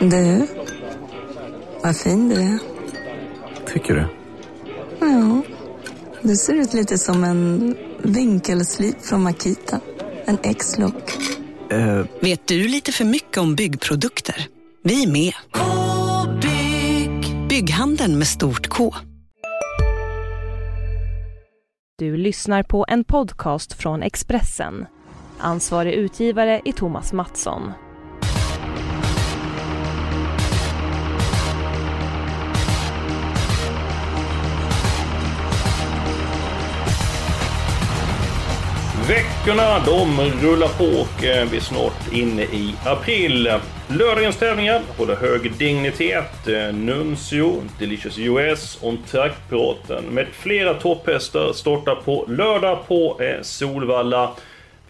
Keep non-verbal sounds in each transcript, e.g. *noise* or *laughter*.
Du, vad fin du är. Tycker du? Ja, du ser ut lite som en vinkelslip från Makita. En X-look. Eh, Vet du lite för mycket om byggprodukter? Vi är med. -bygg. Bygghandeln med stort K. Du lyssnar på en podcast från Expressen. Ansvarig utgivare är Thomas Mattsson. Veckorna de rullar på och eh, vi är snart inne i april. Lördagens tävlingar håller hög dignitet. Eh, Nuncio, Delicious US, On Track-piraten med flera topphästar startar på lördag på eh, Solvalla.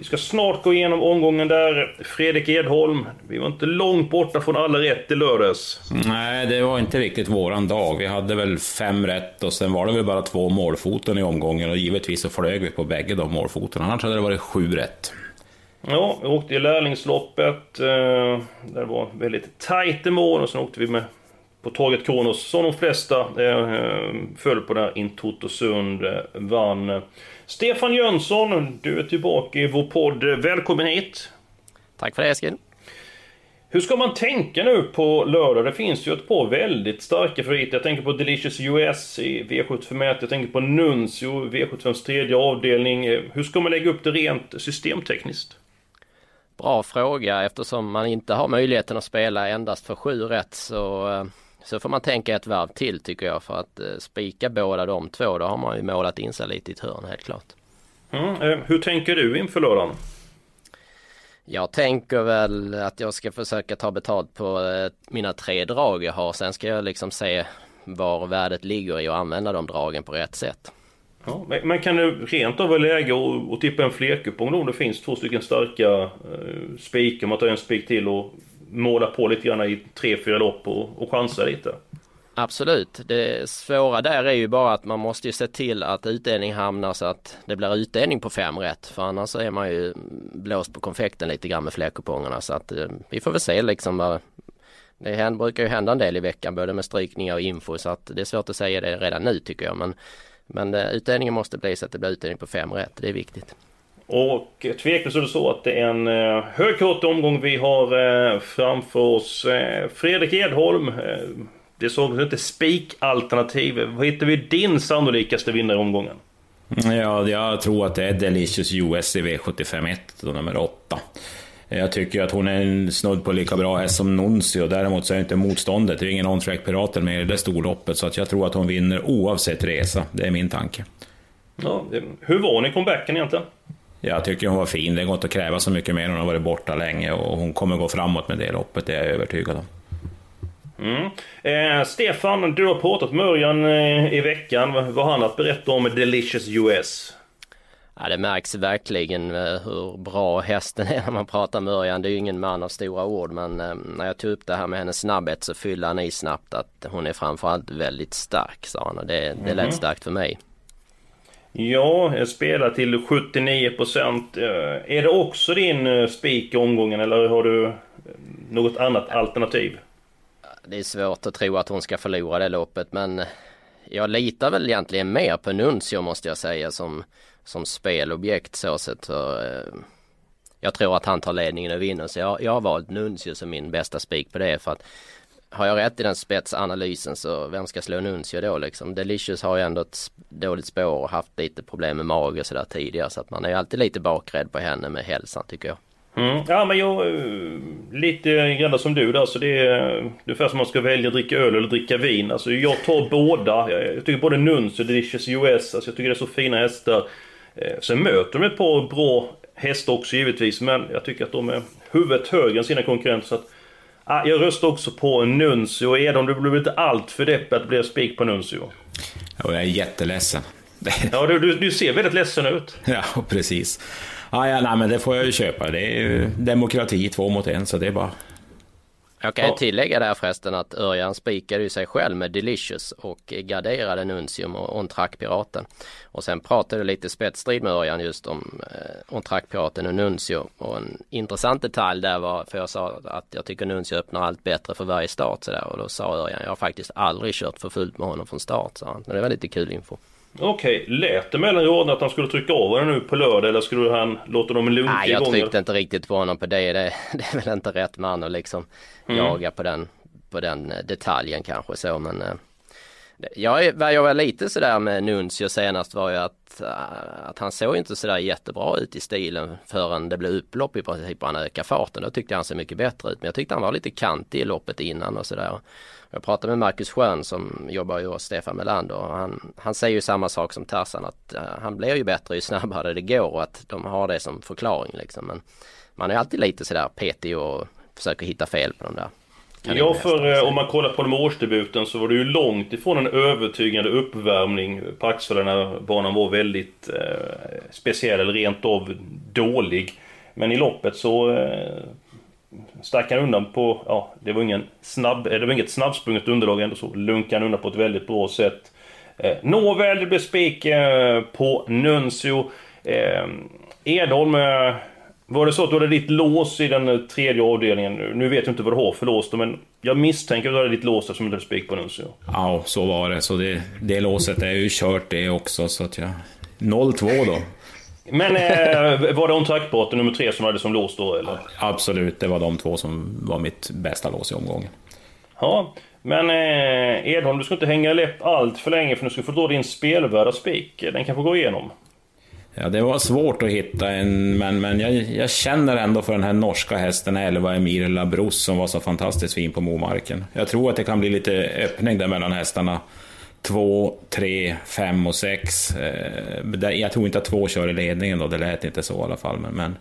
Vi ska snart gå igenom omgången där. Fredrik Edholm, vi var inte långt borta från alla rätt i lördags. Nej, det var inte riktigt våran dag. Vi hade väl fem rätt och sen var det väl bara två målfoten i omgången och givetvis så flög vi på bägge de målfoten. Annars hade det varit sju rätt. Ja, vi åkte i lärlingsloppet. Eh, där det var väldigt tajt i mål och sen åkte vi med på Torget Kronos som de flesta eh, föll på där Intotosund eh, vann. Stefan Jönsson, du är tillbaka i vår podd. Välkommen hit! Tack för det Eskil! Hur ska man tänka nu på lördag? Det finns ju ett par väldigt starka favoriter. Jag tänker på Delicious US i V751. Jag tänker på Nuncio, V75s tredje avdelning. Hur ska man lägga upp det rent systemtekniskt? Bra fråga eftersom man inte har möjligheten att spela endast för sju rätt så, eh, så får man tänka ett varv till tycker jag för att eh, spika båda de två då har man ju målat in sig lite i ett hörn helt klart. Mm, eh, hur tänker du inför lördagen? Jag tänker väl att jag ska försöka ta betalt på eh, mina tre drag jag har. Sen ska jag liksom se var värdet ligger i och använda de dragen på rätt sätt. Ja, men, kan det rent av vara läge att, att tippa en flerkupong om det finns två stycken starka eh, spikar, man tar en spik till och måla på lite grann i tre, fyra lopp och, och chansa lite? Absolut. Det svåra där är ju bara att man måste ju se till att utdelning hamnar så att det blir utdelning på fem rätt. För annars är man ju blåst på konfekten lite grann med flerkupongerna. Så att eh, vi får väl se liksom det brukar ju hända en del i veckan både med strykningar och info så att det är svårt att säga det redan nu tycker jag. Men, men eh, utdelningen måste bli så att det blir utdelning på fem rätt. Det är viktigt. Och tveklöst är det så att det är en eh, högkort omgång vi har eh, framför oss. Eh, Fredrik Edholm, eh, det såg inte spikalternativ. Vad hittar vi din sannolikaste vinnare i omgången? Ja, jag tror att det är Delicious US i V751, då nummer 8. Jag tycker att hon är en snudd på lika bra häst som Nuncio. Däremot så är inte motståndet, det är ingen on-track-pirater med i det storloppet. Så att jag tror att hon vinner oavsett resa. Det är min tanke. Ja, hur var hon i comebacken egentligen? Jag tycker hon var fin. Det går inte att kräva så mycket mer. Hon har varit borta länge och hon kommer gå framåt med det loppet, det är jag övertygad om. Mm. Eh, Stefan, du har pratat med Örjan eh, i veckan. Vad har han att berätta om Delicious US? Ja, det märks verkligen eh, hur bra hästen är när man pratar med Örjan. Det är ju ingen man av stora ord men eh, när jag tog upp det här med hennes snabbhet så fyllde han i snabbt att hon är framförallt väldigt stark sa han och det, det lät Mhm. starkt för mig. Ja, jag spelar till 79%. Eh, är det också din eh, spik i omgången eller har du eh, något annat alternativ? Det är svårt att tro att hon ska förlora det loppet men jag litar väl egentligen mer på Nuncio måste jag säga som, som spelobjekt så sett. Jag tror att han tar ledningen och vinner så jag, jag har valt Nuncio som min bästa spik på det för att har jag rätt i den spetsanalysen så vem ska slå Nuncio då liksom? Delicious har ju ändå ett dåligt spår och haft lite problem med mage och sådär tidigare så att man är alltid lite bakrädd på henne med hälsan tycker jag. Mm. Ja men jag... Eh, lite grann som du där så det är ungefär som man ska välja att dricka öl eller dricka vin. Alltså jag tar båda. Jag tycker både Nuncio och Delicious US, alltså jag tycker det är så fina hästar. Eh, sen möter de ett par bra hästar också givetvis men jag tycker att de är huvudet högre än sina konkurrenter. Så att, jag röstar också på Nuncio. Edom, du blir inte allt för deppig att blir spik på Nuncio. Och jag är jätteledsen. Ja, du, du, du ser väldigt ledsen ut. *laughs* Ja, precis. Ja, ja, nej, men det får jag ju köpa. Det är ju demokrati två mot en, så det är bara... Jag kan ju tillägga där förresten att Örjan spikade ju sig själv med Delicious och garderade Nuntium och On-Track-piraten. Och sen pratade lite spetsstrid med Örjan just om eh, On-Track-piraten och Nuncio. Och en intressant detalj där var, för jag sa att jag tycker Nuncio öppnar allt bättre för varje start sådär. Och då sa Örjan, jag har faktiskt aldrig kört för fullt med honom från start, sa han. Men det var lite kul info. Okej, lät det mellan raderna att han skulle trycka av den nu på lördag eller skulle han låta dem lunka Nej, jag tryckte inte riktigt på honom på det. Det, *laughs* det är väl inte rätt man att liksom mm. jaga på den, på den eh, detaljen kanske så men eh, jag, vad jag var lite sådär med Nuncio senast var ju att, eh, att han såg inte sådär jättebra ut i stilen förrän det blev upplopp i princip och han ökade farten. Då tyckte han ser mycket bättre ut. Men jag tyckte han var lite kantig i loppet innan och sådär. Jag pratade med Marcus Schön som jobbar ju hos Stefan Melander och han, han säger ju samma sak som Tassan att uh, han blir ju bättre ju snabbare det går och att de har det som förklaring liksom. Men man är alltid lite sådär petig och försöker hitta fel på de där. Ja, för eh, om man kollar på den årsdebuten så var det ju långt ifrån en övertygande uppvärmning på Axel när banan var väldigt eh, speciell eller rent av dålig. Men i loppet så eh, stack han undan på, ja, det var ingen snabb, eh, det var inget snabbsprunget underlag ändå så lunkade han undan på ett väldigt bra sätt. Eh, Nåväl, det blev spik eh, på Nuncio. Eh, Edholm, eh, var det så att du hade ditt lås i den eh, tredje avdelningen? Nu Nu vet jag inte vad du har för lås då, men jag misstänker att du hade ditt lås som du hade spik på Nuncio. Ja, så var det. Så det, det låset är ju kört det också, så att jag... 0-2 då. Men eh, var det on nummer tre som hade som lås då eller? Absolut, det var de två som var mitt bästa lås i omgången. Ja, men eh, Edholm, du ska inte hänga läpp allt för länge för nu ska du få dra din spelvärda spik. Den kan få gå igenom. Ja, det var svårt att hitta en, men, men jag, jag känner ändå för den här norska hästen 11 Emir Labros som var så fantastiskt fin på Momarken. Jag tror att det kan bli lite öppning där mellan hästarna. 2, 3, 5 och 6. Eh, jag tror inte att två kör i ledningen då, det lät inte så i alla fall. Men, men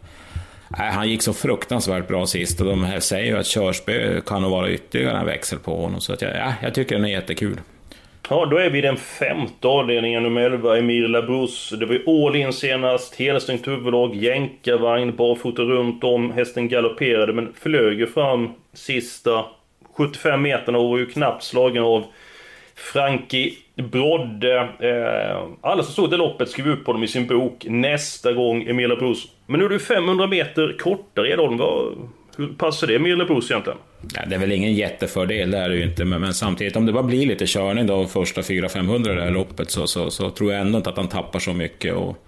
nej, han gick så fruktansvärt bra sist och de här säger ju att körspö kan nog vara ytterligare en växel på honom. Så att jag, ja, jag tycker den är jättekul. Ja, då är vi i den femte avdelningen, nummer 11, Emir Labous. Det var ju all in senast, helstängt huvudlag, jänkarvagn, barfota runt om. Hästen galopperade men flög ju fram sista 75 meterna och var ju knappt slagen av Frankie Brodde. Eh, alla som såg det loppet skrev upp honom i sin bok nästa gång Emilia Bruce. Men nu är du 500 meter kortare Edholm. Hur passar det med Bruce egentligen? Ja, det är väl ingen jättefördel, det är det ju inte. Men, men, samtidigt, om det bara blir lite körning då första 400-500 det här loppet så, så, så, tror jag ändå inte att han tappar så mycket. Och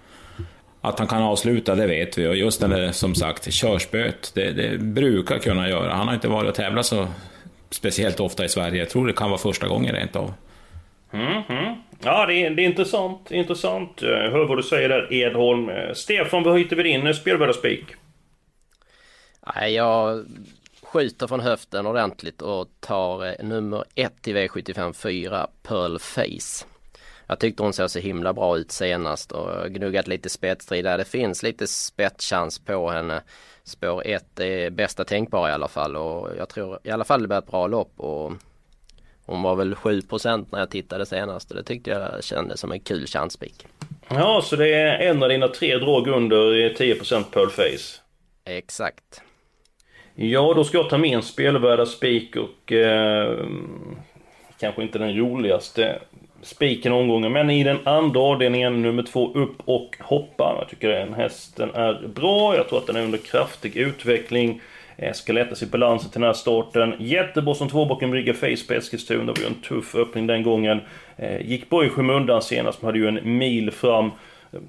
att han kan avsluta, det vet vi. Och just den där, som sagt, körspöet, det, det brukar kunna göra. Han har inte varit och tävlat så speciellt ofta i Sverige. Jag tror det kan vara första gången rent av. Mm -hmm. Ja, det är, det är intressant. Intressant. Hör vad du säger där, Edholm. Stefan, vad hittar vi din spelvärda spik? Nej, jag skjuter från höften ordentligt och tar eh, nummer ett i V75 4, Pearl Face. Jag tyckte hon såg så himla bra ut senast och gnuggat lite spetsstrid där. Det finns lite spetschans på henne. Spår 1 är bästa tänkbara i alla fall och jag tror i alla fall det blir ett bra lopp och hon var väl 7% när jag tittade senast och det tyckte jag kändes som en kul chanspik. Ja, så det är en av dina tre drag under 10% Pearl Face? Exakt. Ja, då ska jag ta min spelvärda spik och eh, kanske inte den roligaste spiken omgången. Men i den andra avdelningen, nummer två, upp och hoppa. Jag tycker den hästen är bra. Jag tror att den är under kraftig utveckling. Eh, ska lätta sig balansen till den här starten. Jättebra som två bakom Brygga Face på Eskilstuna. Det var ju en tuff öppning den gången. Eh, gick bra i skymundan senast, men hade ju en mil fram.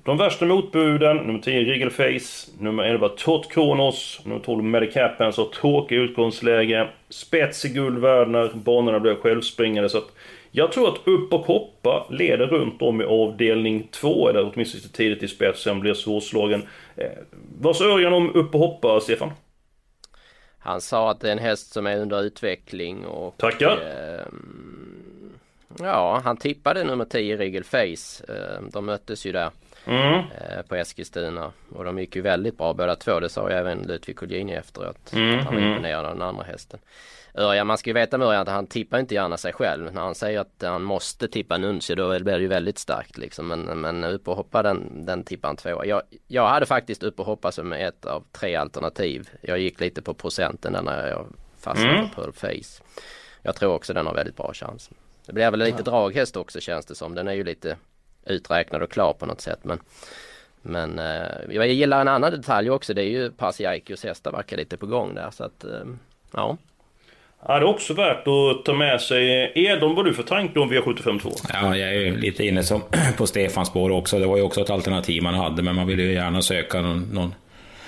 De värsta motbuden, nummer 10 Regal Face, nummer 11 Tot Kronos, nummer 12 Medicapen, så tråkigt utgångsläge. Spets i guld Werner, när banorna blev självspringande så att jag tror att upp och hoppa leder runt om i avdelning 2, eller åtminstone tidigt i spets, sen blir svårslagen. Eh, vad sa Örjan om upp och hoppa, Stefan? Han sa att det är en häst som är under utveckling och... Tackar! Eh, ja, han tippade nummer 10 Regal Face. Eh, de möttes ju där. Mm. Eh, på Eskilstuna. Och de gick ju väldigt bra båda två. Det sa ju även Ludvig Colgjini efteråt. Mm. Att han var mm. imponerad av den andra hästen. Örjan, man ska ju veta med Örjan att han tippar inte gärna sig själv. När han säger att han måste tippa Nuncio då blir det ju väldigt starkt liksom. Men, men upp och hoppa den, den tippar han tvåa. Jag, jag hade faktiskt upp och hoppa som ett av tre alternativ. Jag gick lite på procenten när jag fastnar mm. för Pearl Face. Jag tror också den har väldigt bra chans. Det blir väl lite ja. draghäst också känns det som. Den är ju lite uträknad och klar på något sätt. Men, men eh, jag gillar en annan detalj också. Det är ju Pasiaikios hästar verkar lite på gång där. Så att, eh, ja. Ja, det är också värt att ta med sig. Edon, vad du för tanke om V752? Ja, jag är ju lite inne som *clears throat* på Stefans spår också. Det var ju också ett alternativ man hade, men man ville ju gärna söka någon, någon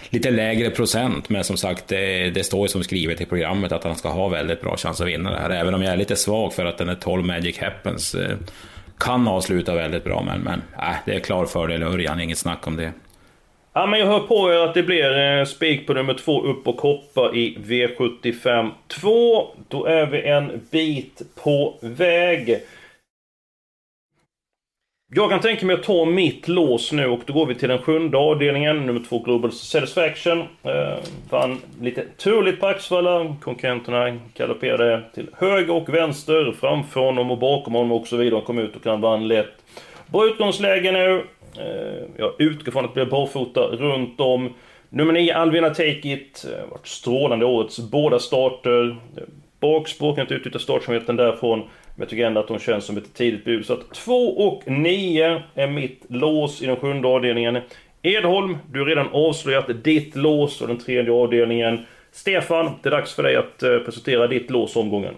lite lägre procent. Men som sagt, det, det står ju som skrivet i programmet att han ska ha väldigt bra chans att vinna det här. Även om jag är lite svag för att den är 12 Magic Happens eh, kan avsluta väldigt bra. Men, men äh, det är klar fördel Örjan, inget snack om det. Ja, men jag hör på er att det blir eh, spik på nummer två upp och hoppa i V75 2. Då är vi en bit på väg. Jag kan tänka mig att ta mitt lås nu och då går vi till den sjunde avdelningen, nummer två Global Satisfaction. Eh, vann lite turligt på Axvalla. Konkurrenterna galopperade till höger och vänster, framför honom och bakom honom och så vidare. Kom ut och han vann lätt. Bra utgångsläge nu. Eh, jag utgår från att det blir barfota runt om. Nummer 9, Alvina Take It. Eh, Varit strålande årets båda starter. Bakspråk, inte utnyttja startsamheten därifrån. Men jag tycker ändå att hon känns som ett tidigt bud. Så att 2 och 9 är mitt lås i den sjunde avdelningen. Edholm, du har redan avslöjat ditt lås och den tredje avdelningen. Stefan, det är dags för dig att eh, presentera ditt lås omgången.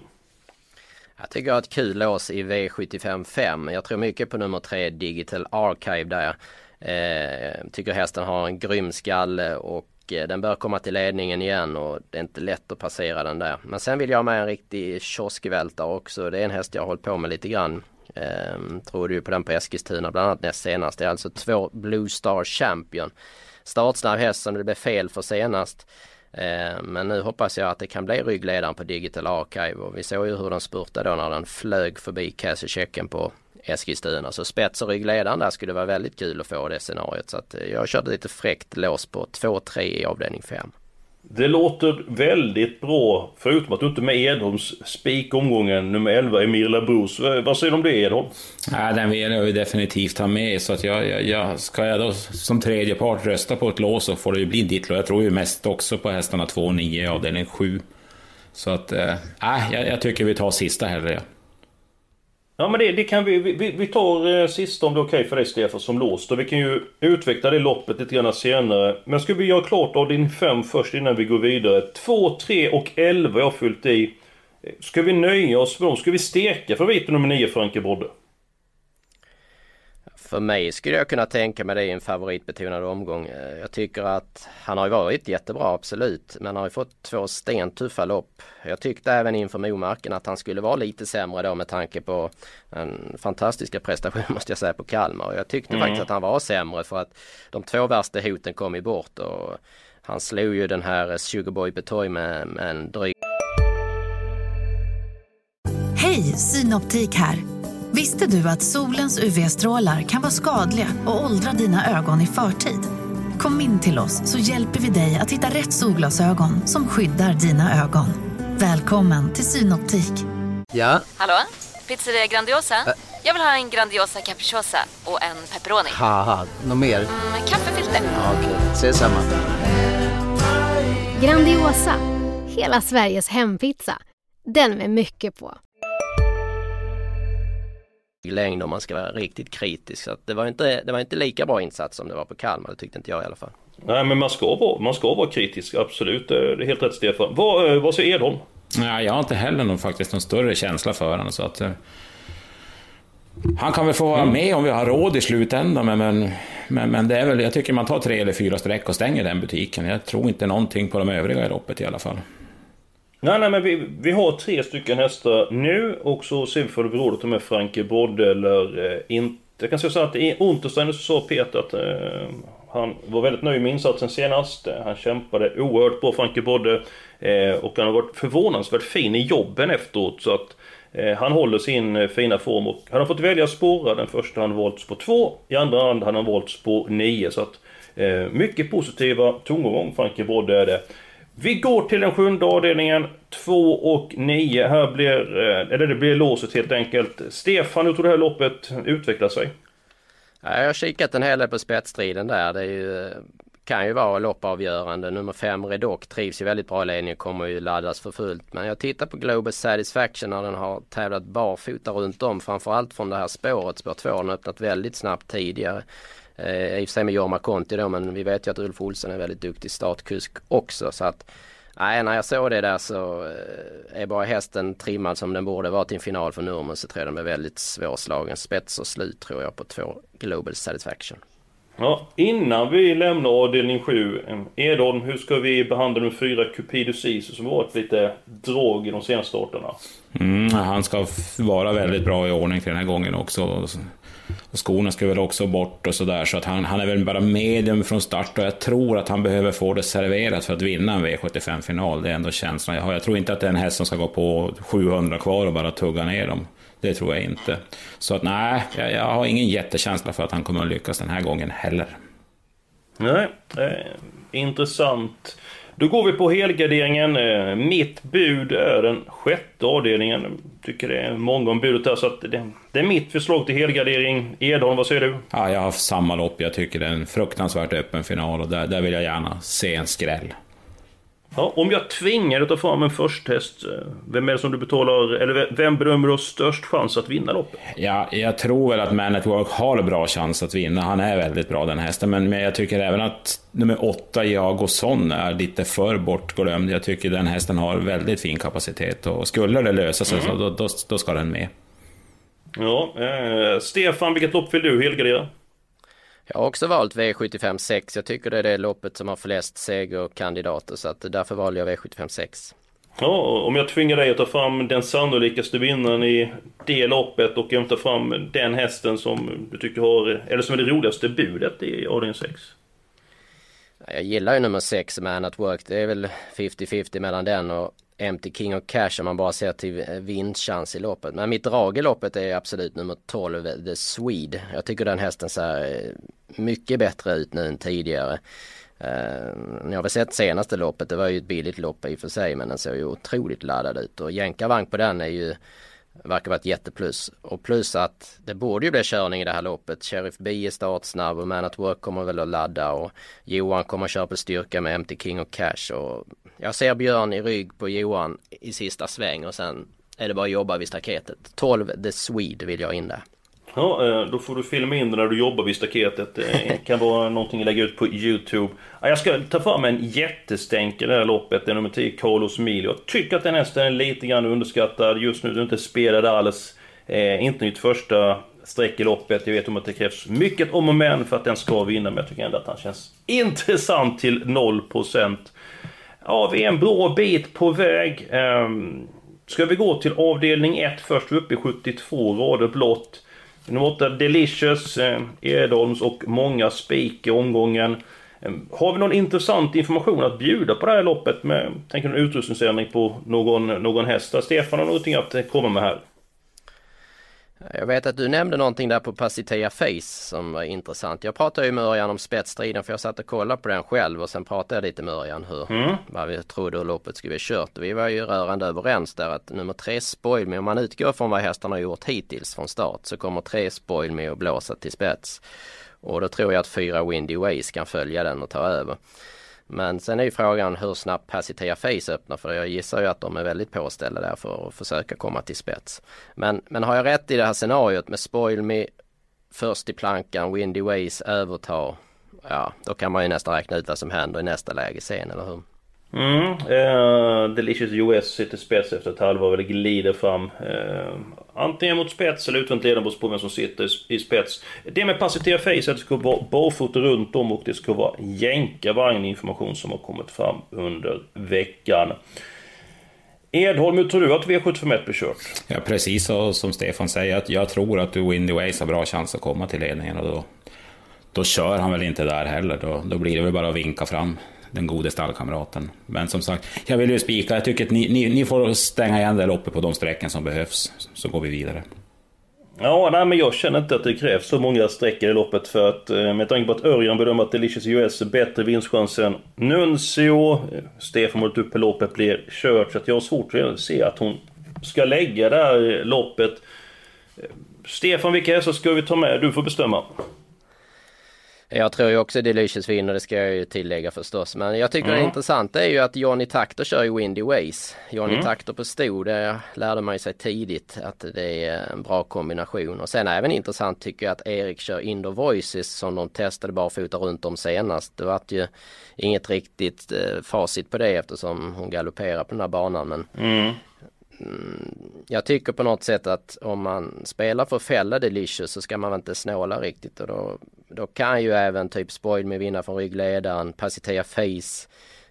Jag tycker jag har ett kul lås i V755. Jag tror mycket på nummer tre Digital Archive där. Eh, tycker hästen har en grym skalle och eh, den bör komma till ledningen igen och det är inte lätt att passera den där. Men sen vill jag ha med en riktig kioskvältare också. Det är en häst jag har hållit på med lite grann. Eh, tror du på den på Eskilstuna bland annat näst senast. Det är alltså två Blue Star Champion. Startsnabb häst som det blev fel för senast. Eh, men nu hoppas jag att det kan bli ryggledaren på Digital Archive och vi såg ju hur den spurtade då när den flög förbi Käsechecken på Eskilstuna. Så spets och ryggledaren där skulle vara väldigt kul att få det scenariot. Så att eh, jag körde lite fräckt lås på 2-3 i avdelning 5. Det låter väldigt bra, förutom att du inte är med Edholms spik omgången nummer 11, Emir Labros. Eh, vad säger du om det Edholm? Ja, den vill jag definitivt ha med, så att jag, jag, jag, ska jag då som tredje part rösta på ett lås så får det ju bli ditt lås. Jag tror ju mest också på hästarna 2 och 9 i avdelning 7. Så att, äh, jag, jag tycker vi tar sista hellre. Ja Ja men det, det kan vi, vi, vi tar eh, sista om det är okej okay för dig Stefan som låst. Och vi kan ju utveckla det loppet lite grann senare. Men ska vi göra klart av din fem först innan vi går vidare. 2, 3 och 11 jag har fyllt i. Eh, ska vi nöja oss med dem? Ska vi steka favoriten nummer 9 Franke Brodde? För mig skulle jag kunna tänka mig det i en favoritbetonad omgång. Eh, jag tycker att han har ju varit jättebra absolut. Men han har ju fått två stentuffa lopp. Jag tyckte även inför Momarken att han skulle vara lite sämre då med tanke på en fantastiska prestation *laughs* måste jag säga på Kalmar. Och jag tyckte mm. faktiskt att han var sämre för att de två värsta hoten kom ju bort. Och han slog ju den här Sugarboy Betoy med, med en dryg... Hej, Synoptik här! Visste du att solens UV-strålar kan vara skadliga och åldra dina ögon i förtid? Kom in till oss så hjälper vi dig att hitta rätt solglasögon som skyddar dina ögon. Välkommen till Synoptik. Ja? Hallå? Pizzeria Grandiosa? Ä Jag vill ha en Grandiosa capriciosa och en pepperoni. något mer? Mm, en kaffefilter. Ja, Okej, okay. ses samma. Grandiosa, hela Sveriges hempizza. Den med mycket på längd om man ska vara riktigt kritisk. Så det, var inte, det var inte lika bra insats som det var på Kalmar, det tyckte inte jag i alla fall. Nej men man ska vara, man ska vara kritisk, absolut. Det är helt rätt Stefan. Vad, eh, vad säger Edholm? Ja, jag har inte heller någon, faktiskt någon större känsla för honom. Så att, eh, han kan väl få vara mm. med om vi har råd i slutändan, men, men, men, men, det är väl, jag tycker man tar tre eller fyra streck och stänger den butiken. Jag tror inte någonting på de övriga i loppet i alla fall. Nej, nej, men vi, vi har tre stycken hästar nu och så ser vi för det beror på med Franke Brodde eller eh, inte. Jag kan säga så att i Untersteiner så sa Peter att eh, han var väldigt nöjd med insatsen senast. Han kämpade oerhört bra, Franke Brodde. Eh, och han har varit förvånansvärt fin i jobben efteråt. Så att eh, han håller sin eh, fina form. Och han har fått välja spåra. Den första han valt spår 2. I andra hand han har valt spår 9. Så att eh, mycket positiva tongångar Franke Brodde är det. Vi går till den sjunde avdelningen. 2 och 9. Här blir, eh, eller det blir låset helt enkelt. Stefan, hur tror du det här loppet utvecklar sig? Jag har kikat en hel del på spetsstriden där. Det är ju eh, kan ju vara loppavgörande. Nummer 5 Redock trivs ju väldigt bra i ledningen kommer ju laddas för fullt. Men jag tittar på Global Satisfaction när den har tävlat barfota runt om. Framförallt från det här spåret, spår 2. Den har öppnat väldigt snabbt tidigare. Eh, I och för sig med Jorma Conti då men vi vet ju att Ulf Olsson är väldigt duktig startkusk också. Så att Nej, när jag såg det där så eh, är bara hästen trimmad som den borde vara till en final för Nurmen så tror jag den blir väldigt svårslagen. Spets och slut tror jag på två Global Satisfaction. Ja, innan vi lämnar avdelning 7, Edholm, hur ska vi behandla nummer 4, Cupido Sisu som varit lite drag i de senaste starterna? Mm, han ska vara väldigt bra i ordning till den här gången också. Och skorna ska väl också bort och sådär, så att han, han är väl bara medium från start och jag tror att han behöver få det serverat för att vinna en V75-final. Det är ändå känslan jag har. Jag tror inte att det är en häst som ska gå på 700 kvar och bara tugga ner dem. Det tror jag inte. Så att nej, jag, jag har ingen jättekänsla för att han kommer att lyckas den här gången heller. Nej, eh, intressant. Då går vi på helgarderingen. Eh, mitt bud är den sjätte avdelningen. Tycker det är många om där så att det, det är mitt förslag till helgardering. Edholm, vad säger du? Ja, jag har samma lopp. Jag tycker det är en fruktansvärt öppen final och där, där vill jag gärna se en skräll. Ja, om jag tvingar dig att ta fram en först-häst, eh, vem är det som du betalar, eller vem bedömer du har störst chans att vinna loppet? Ja, jag tror väl att Man at Work har bra chans att vinna. Han är väldigt bra den hästen, men, men jag tycker även att nummer åtta, Jagoson, är lite för bortglömd. Jag tycker den hästen har väldigt fin kapacitet och skulle det lösa sig mm. så då, då, då, ska den med. Ja, eh, Stefan, vilket lopp vill du helgardera? Jag har också valt V75 6. Jag tycker det är det loppet som har flest segerkandidater så att därför valde jag V75 6. Ja, om jag tvingar dig att ta fram den sannolikaste vinnaren i det loppet och jag tar fram den hästen som du tycker har, eller som är det roligaste budet i avdelning 6? Jag gillar ju nummer 6, Man at Work. Det är väl 50-50 mellan den och Empty King of Cash om man bara ser till eh, vinstchans i loppet. Men mitt drag i loppet är absolut nummer 12, eh, The Swede. Jag tycker den hästen ser eh, mycket bättre ut nu än tidigare. Uh, jag har väl sett senaste loppet, det var ju ett billigt lopp i och för sig men den såg ju otroligt laddad ut och jänkarvagn på den är ju verkar vara ett jätteplus. Och plus att det borde ju bli körning i det här loppet. Sheriff B är startsnabb och Man at Work kommer väl att ladda och Johan kommer att köra på styrka med MT King och Cash och jag ser Björn i rygg på Johan i sista sväng och sen är det bara att jobba vid staketet. 12 The Swede vill jag in där. Ja, eh, då får du filma in det när du jobbar vid staketet. Det kan vara någonting att lägga ut på Youtube. Jag ska ta fram en jättestänk i det här loppet. Det är nummer 10, Carlos Mil. Jag tycker att den hästen är lite grann underskattad. Just nu är inte spelad alls. Eh, inte mitt första streck i loppet. Jag vet om att det krävs mycket om och men för att den ska vinna. Men jag tycker ändå att han känns intressant till 0%. Ja, vi är en bra bit på väg. Ehm, ska vi gå till avdelning 1 först? Vi är uppe i 72 rader blått. Nummer 8 Delicious, eh, Edholms och många spik i omgången. Eh, har vi någon intressant information att bjuda på det här loppet med tänker en utrustningsändring på någon, någon häst? Stefan har någonting att komma med här? Jag vet att du nämnde någonting där på Pacitea Face som var intressant. Jag pratade ju med Örjan om spetsstriden för jag satt och kollade på den själv och sen pratade jag lite med Örjan hur, mm. vad vi trodde hur loppet skulle bli kört. Vi var ju rörande överens där att nummer tre Spoil Me, om man utgår från vad hästarna har gjort hittills från start så kommer tre Spoil Me att blåsa till spets. Och då tror jag att fyra Windy Ways kan följa den och ta över. Men sen är ju frågan hur snabbt Pasitea Face öppnar för jag gissar ju att de är väldigt påställda där för att försöka komma till spets. Men, men har jag rätt i det här scenariot med Spoil Me först i plankan, Windy Ways övertar. Ja, då kan man ju nästan räkna ut vad som händer i nästa läge sen, eller hur? Mm, eh, Delicious US sitter spets efter ett halvår, eller glider fram. Eh, antingen mot spets eller utvänt ledarbords på vem som sitter i spets. Det med Pacitea Face att det ska vara barfota runt om och det ska vara jänkarvagn information som har kommit fram under veckan. Edholm, hur tror du att V751 blir kört? Ja, precis så som Stefan säger, att jag tror att Windy Ways har bra chans att komma till ledningen och då, då kör han väl inte där heller. Då, då blir det väl bara att vinka fram den gode stallkamraten. Men som sagt, jag vill ju spika. Jag tycker att ni, ni, ni får stänga igen där uppe på de sträcken som behövs, så går vi vidare. Ja, nej, men jag känner inte att det krävs så många sträckor i loppet för att eh, med tanke på att Örjan bedömer att Delicious US är bättre vinstchans än Nuncio. Stefan har upp loppet blir kört så att jag har svårt att se att hon ska lägga det här loppet. Eh, Stefan, vilka hästar ska vi ta med? Du får bestämma. Jag tror ju också Delicious vinner, det ska jag ju tillägga förstås. Men jag tycker Mm. det intressanta är ju att Johnny Takter kör ju Windy Ways. Johnny Mm. Takter på sto, det lärde man ju sig tidigt att det är en bra kombination. Och sen även intressant tycker jag att Erik kör Indoor Voices som de testade barfota runt om senast. Det var ju inget riktigt eh, facit på det eftersom hon galopperar på den här banan. Men Mm. Jag tycker på något sätt att om man spelar för fälla Delicious så ska man väl inte snåla riktigt och då, då kan ju även typ Spoil med vinna från ryggledaren, Pacitea Face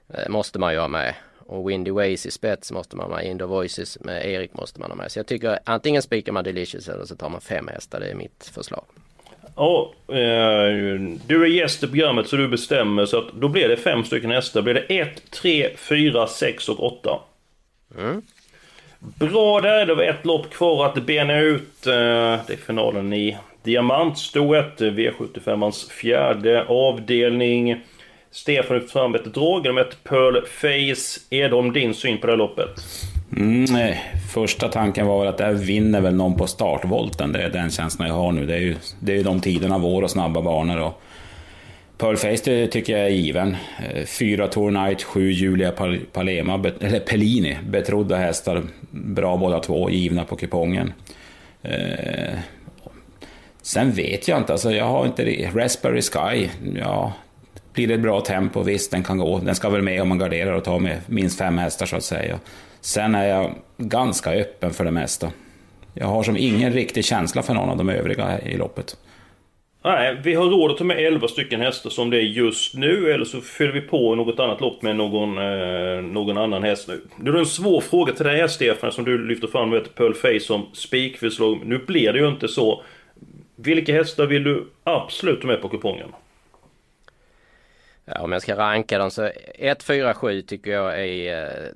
eh, måste man ju ha med. Och Windy Ways i spets måste man ha med, Indo Voices med Erik måste man ha med. Så jag tycker antingen spikar man Delicious eller så tar man fem hästar, det är mitt förslag. Ja, eh, du är gäst i programmet så du bestämmer så att då blir det fem stycken hästar. Blir det 1, 3, 4, 6 och 8. Mm. Bra där, det var ett lopp kvar att bena ut. Eh, det är finalen i Diamantstoet, V75ans fjärde avdelning. Stefan lyfter fram ett drag genom ett Pearl Face. Är de din syn på det här loppet? Mm, första tanken var väl att där vinner väl någon på startvolten. Det är den känslan jag har nu. Det är ju, det är ju de tiderna, vår och snabba banor. Och Pearl Face tycker jag är given. Eh, fyra Tour Night, sju Julia Palema, eller Pellini, betrodda hästar. Bra båda två, givna på kupongen. Eh, sen vet jag inte, alltså jag har inte det. Raspberry Sky, ja. Blir det ett bra tempo, visst den kan gå. Den ska väl med om man garderar och tar med minst fem hästar så att säga. Sen är jag ganska öppen för det mesta. Jag har som ingen riktig känsla för någon av de övriga i loppet. Nej, vi har råd att ta med 11 stycken hästar som det är just nu, eller så fyller vi på något annat lopp med någon, eh, någon annan häst nu. Det är en svår fråga till dig här Stefan, som du lyfter fram med Pearl Face som spikförslag. Nu blir det ju inte så. Vilka hästar vill du absolut ta med på kupongen? Ja, om jag ska ranka dem så 1, 4, 7 tycker jag är eh,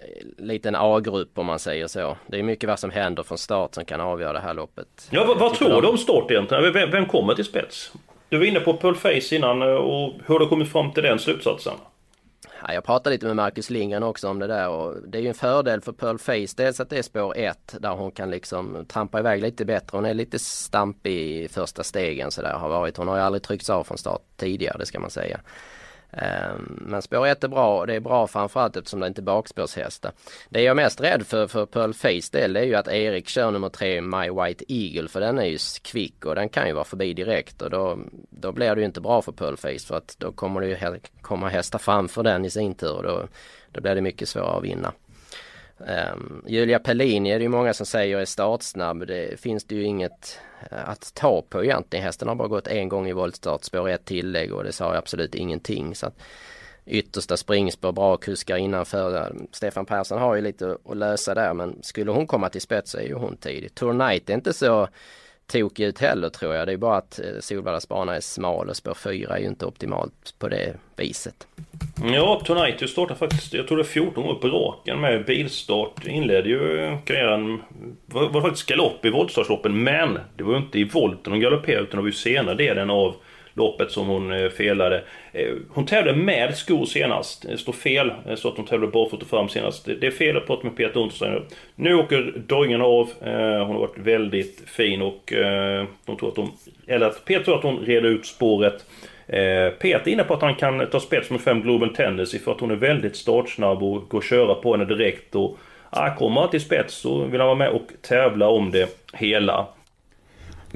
eh, lite en A-grupp om man säger så. Det är mycket vad som händer från start som kan avgöra det här loppet. Ja, vad, vad tror du om start egentligen? Vem, vem kommer till spets? Du var inne på Pearl Face innan eh, och hur har du kommit fram till den slutsatsen? Ja, jag pratade lite med Marcus Lindgren också om det där och det är ju en fördel för Pearl Face. Dels att det är spår 1 där hon kan liksom trampa iväg lite bättre. Hon är lite stampig i första stegen så där har varit. Hon har ju aldrig tryckts av från start tidigare, det ska man säga. Ehm, men spår 1 är bra och det är bra framförallt eftersom det inte är bakspårshästar. Det jag är mest rädd för för Pearl Face del är ju att Erik kör nummer 3 My White Eagle för den är ju kvick och den kan ju vara förbi direkt och då, då blir det ju inte bra för Pearl Face för att då kommer det ju komma hästar framför den i sin tur och då, då blir det mycket svårare att vinna. Um, Julia Pellini är det ju många som säger är startsnabb. Det finns det ju inget eh, att ta på egentligen. Hästen har bara gått en gång i voltstart, spår ett tillägg och det sa absolut ingenting. Så att yttersta springspår, bra kuskar innanför. Eh, Stefan Persson har ju lite att lösa där men skulle hon komma till spets så är ju hon tidig. Tour Night är inte så tokig ut heller tror jag. Det är bara att eh, Solvallas bana är smal och spår 4 är ju inte optimalt på det viset. Ja, Tonight du startar faktiskt, jag tror det är 14 år på raken med bilstart. Inledde ju karriären, var, var faktiskt galopp i voltstartsloppen, men det var ju inte i volten de galopperade utan det var ju senare delen av loppet som hon eh, felade. Eh, hon tävlade med skor senast. Det står fel, eh, så att hon tävlade barfota fram senast. Det är fel att prata med Peter Untersteiner. Nu åker Dojan av. Hon har varit väldigt fin och de tror att de... Eller att Peter tror att hon reder ut spåret. Peter är inne på att han kan ta spets med fem Global Tendency för att hon är väldigt startsnabb och går att köra på henne direkt. Och ah, kommer han till spets så vill han vara med och tävla om det hela.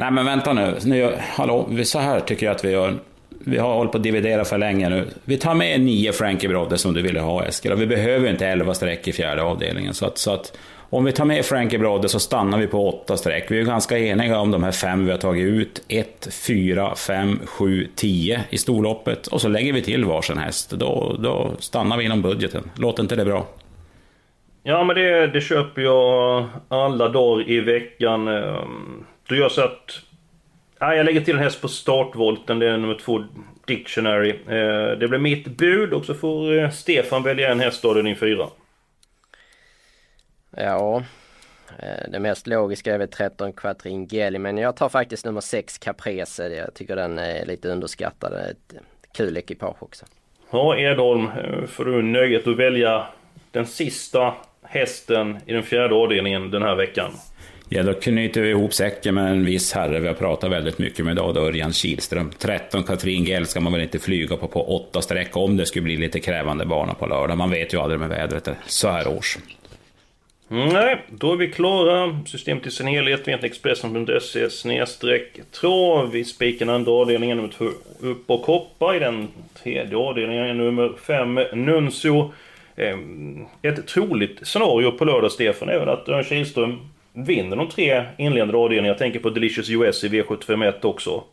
Nej men vänta nu, nu hallå, så här tycker jag att vi gör. Vi har hållit på att dividera för länge nu. Vi tar med nio Frankie Brodde som du ville ha Eskil. Och vi behöver inte elva streck i fjärde avdelningen. Så att, så att om vi tar med Frankie Brodde så stannar vi på åtta streck. Vi är ganska eniga om de här fem vi har tagit ut. Ett, fyra, fem, sju, tio i storloppet. Och så lägger vi till varsin häst. Då, då stannar vi inom budgeten. Låter inte det bra? Ja men det, det köper jag alla dagar i veckan. Ehm, du gör så att... Ja, jag lägger till en häst på startvolten, det är nummer två Dictionary. Eh, Det blir mitt bud och så får eh, Stefan välja en häst av din fyra. Ja, eh, det mest logiska är väl 13 Quattrin Gelli men jag tar faktiskt nummer 6 Caprese. Jag tycker den är lite underskattad. Ett kul ekipage också. Ja, Edholm, får du nöjet att välja den sista hästen i den fjärde avdelningen den här veckan. Ja, då knyter vi ihop säcken med en viss herre vi har pratat väldigt mycket med idag, då Örjan Kihlström. 13 Katrin Gell ska man väl inte flyga på på åtta streck om det skulle bli lite krävande bana på lördag. Man vet ju aldrig med vädret så här års. Nej, då är vi klara. Systemet i sin helhet vet Expressen.se snedstreck trav. Vi spikar den andra avdelningen nummer två upp och hoppa. I den tredje avdelningen nummer fem Nuncio. Ehm, ett troligt scenario på lördag, Stefan, är väl att Örjan Kihlström vinner de tre inledande avdelningarna. Jag tänker på Delicious US i V751 också.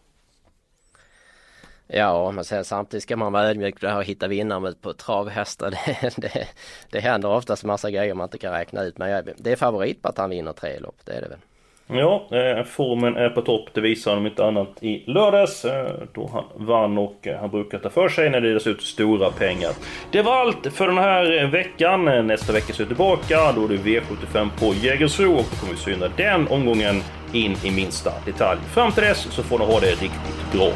Ja, men sen samtidigt ska man vara ödmjuk och hitta vinnare på travhästar. *laughs* Det, det, det händer oftast massa grejer man inte kan räkna ut. Men jag, det är favorit på att han vinner tre lopp, det är det väl. Ja, eh, formen är på topp. Det visar han om inte annat i lördags. Eh, då han vann och eh, han brukar ta för sig när det delas ut stora pengar. Det var allt för den här eh, veckan. Eh, nästa vecka så är vi tillbaka. Då är det V75 på Jägersro och då kommer vi syna den omgången in i minsta detalj. Fram till dess så får ni ha det riktigt bra.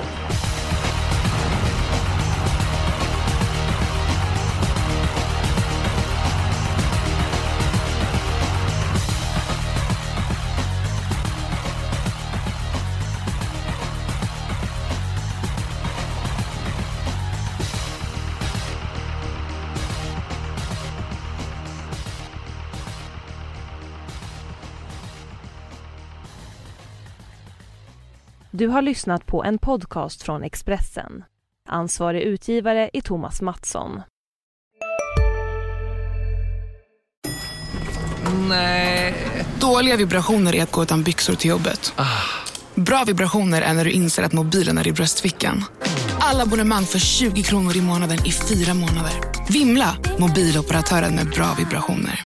Du har lyssnat på en podcast från Expressen. Ansvarig utgivare är Thomas Mattsson. Nej. Dåliga vibrationer är att gå utan byxor till jobbet. Bra vibrationer är när du inser att mobilen är i bröstfickan. Alla abonnemang för 20 kronor i månaden i fyra månader. Vimla! Mobiloperatören med bra vibrationer.